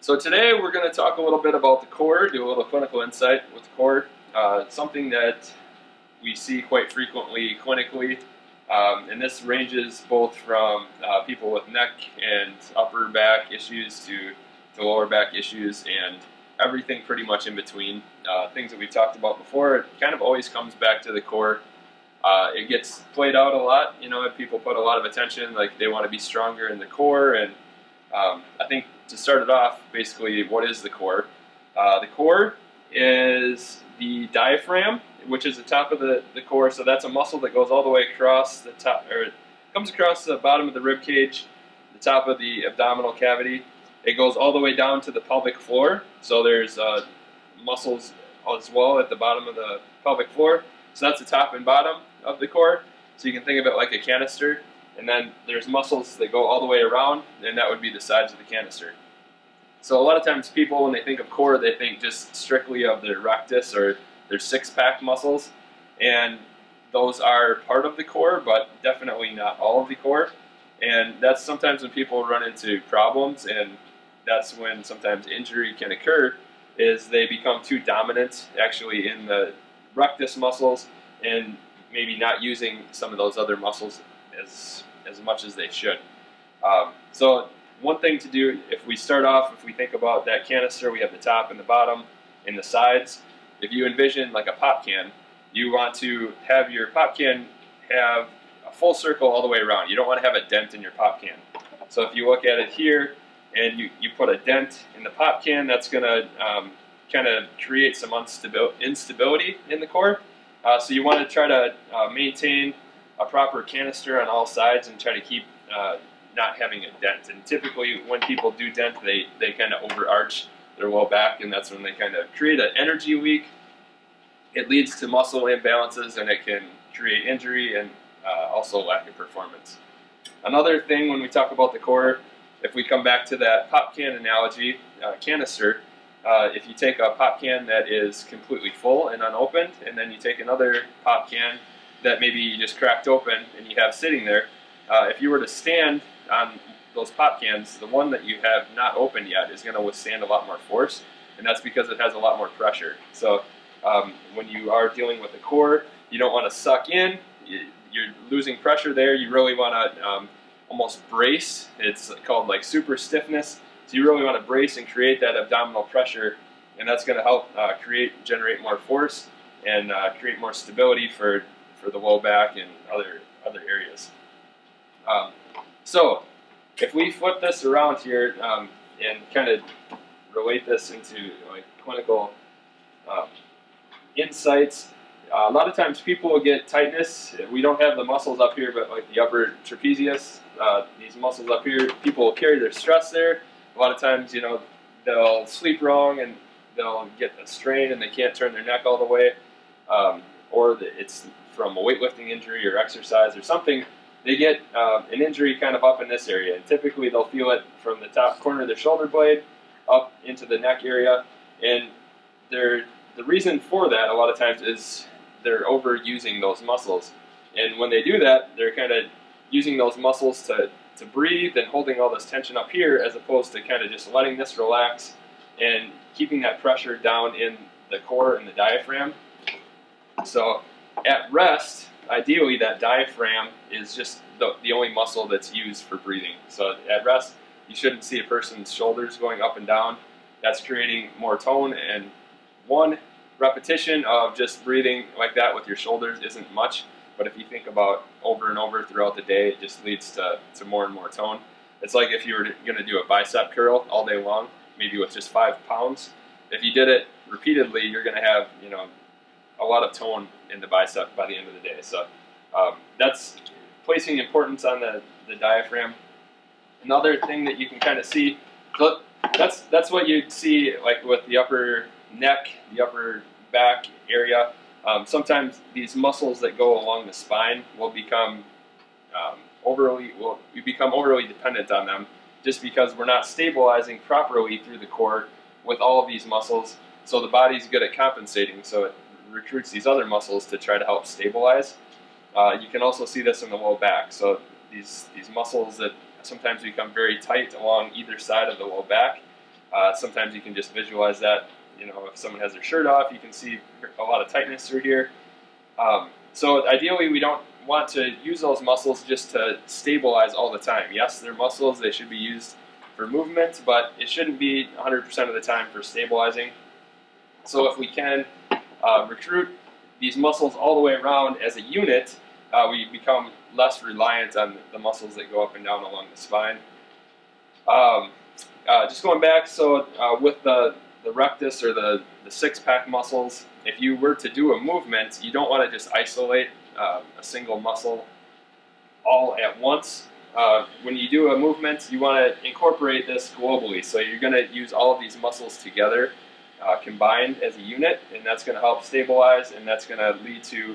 So today we're going to talk a little bit about the core, do a little clinical insight with the core, uh, something that we see quite frequently clinically, um, and this ranges both from uh, people with neck and upper back issues to, to lower back issues and everything pretty much in between. Uh, things that we've talked about before, it kind of always comes back to the core. Uh, it gets played out a lot, you know, people put a lot of attention, like they want to be stronger in the core and um, I think to start it off, basically, what is the core? Uh, the core is the diaphragm, which is the top of the, the core. So that's a muscle that goes all the way across the top, or comes across the bottom of the rib cage, the top of the abdominal cavity. It goes all the way down to the pelvic floor. So there's uh, muscles as well at the bottom of the pelvic floor. So that's the top and bottom of the core. So you can think of it like a canister and then there's muscles that go all the way around, and that would be the sides of the canister. So a lot of times people, when they think of core, they think just strictly of their rectus or their six-pack muscles, and those are part of the core, but definitely not all of the core. And that's sometimes when people run into problems, and that's when sometimes injury can occur, is they become too dominant actually in the rectus muscles and maybe not using some of those other muscles as as much as they should. Um, so one thing to do if we start off, if we think about that canister, we have the top and the bottom and the sides. If you envision like a pop can, you want to have your pop can have a full circle all the way around. You don't want to have a dent in your pop can. So if you look at it here and you, you put a dent in the pop can, that's going to um, kind of create some instability in the core. Uh, so you want to try to uh, maintain a proper canister on all sides and try to keep uh, not having a dent. And typically, when people do dent, they, they kind of overarch their low back, and that's when they kind of create an energy leak. It leads to muscle imbalances, and it can create injury and uh, also lack of performance. Another thing when we talk about the core, if we come back to that pop can analogy, uh, canister, uh, if you take a pop can that is completely full and unopened, and then you take another pop can that maybe you just cracked open and you have sitting there, uh, if you were to stand on those pop cans, the one that you have not opened yet is going to withstand a lot more force, and that's because it has a lot more pressure. So um, when you are dealing with the core, you don't want to suck in. You're losing pressure there. You really want to um, almost brace. It's called like super stiffness. So you really want to brace and create that abdominal pressure, and that's going to help uh, create generate more force and uh, create more stability for for the low back and other other areas. Um, so, if we flip this around here um, and kind of relate this into like clinical um, insights, uh, a lot of times people will get tightness. We don't have the muscles up here, but like the upper trapezius, uh, these muscles up here, people will carry their stress there. A lot of times, you know, they'll sleep wrong and they'll get a strain and they can't turn their neck all the way, um, or it's from a weightlifting injury or exercise or something, they get uh, an injury kind of up in this area. And typically they'll feel it from the top corner of their shoulder blade up into the neck area. And the reason for that a lot of times is they're overusing those muscles. And when they do that, they're kind of using those muscles to, to breathe and holding all this tension up here as opposed to kind of just letting this relax and keeping that pressure down in the core and the diaphragm. So at rest, ideally, that diaphragm is just the, the only muscle that's used for breathing. So at rest, you shouldn't see a person's shoulders going up and down. That's creating more tone, and one repetition of just breathing like that with your shoulders isn't much. But if you think about over and over throughout the day, it just leads to, to more and more tone. It's like if you were going to do a bicep curl all day long, maybe with just five pounds. If you did it repeatedly, you're going to have you know a lot of tone in the bicep by the end of the day. So um, that's placing importance on the, the diaphragm. Another thing that you can kind of see, that's that's what you see like with the upper neck, the upper back area. Um, sometimes these muscles that go along the spine will become um, overly, well, we become overly dependent on them just because we're not stabilizing properly through the core with all of these muscles. So the body's good at compensating. So it recruits these other muscles to try to help stabilize. Uh, you can also see this in the low back. So these, these muscles that sometimes become very tight along either side of the low back, Uh, sometimes you can just visualize that. You know, if someone has their shirt off, you can see a lot of tightness through here. Um, so ideally, we don't want to use those muscles just to stabilize all the time. Yes, they're muscles; they should be used for movement, but it shouldn't be 100% of the time for stabilizing. So if we can uh, recruit these muscles all the way around as a unit, uh, we become less reliant on the muscles that go up and down along the spine. Um, uh, just going back, so uh, with the, the rectus or the, the six pack muscles, if you were to do a movement, you don't want to just isolate uh, a single muscle all at once. Uh, when you do a movement, you want to incorporate this globally. So you're going to use all of these muscles together, uh, combined as a unit, and that's going to help stabilize, and that's going to lead to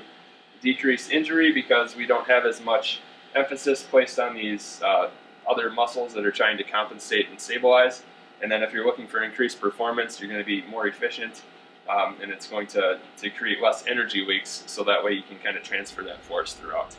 decreased injury because we don't have as much emphasis placed on these uh, other muscles that are trying to compensate and stabilize. And then if you're looking for increased performance, you're going to be more efficient, um, and it's going to, to create less energy leaks, so that way you can kind of transfer that force throughout.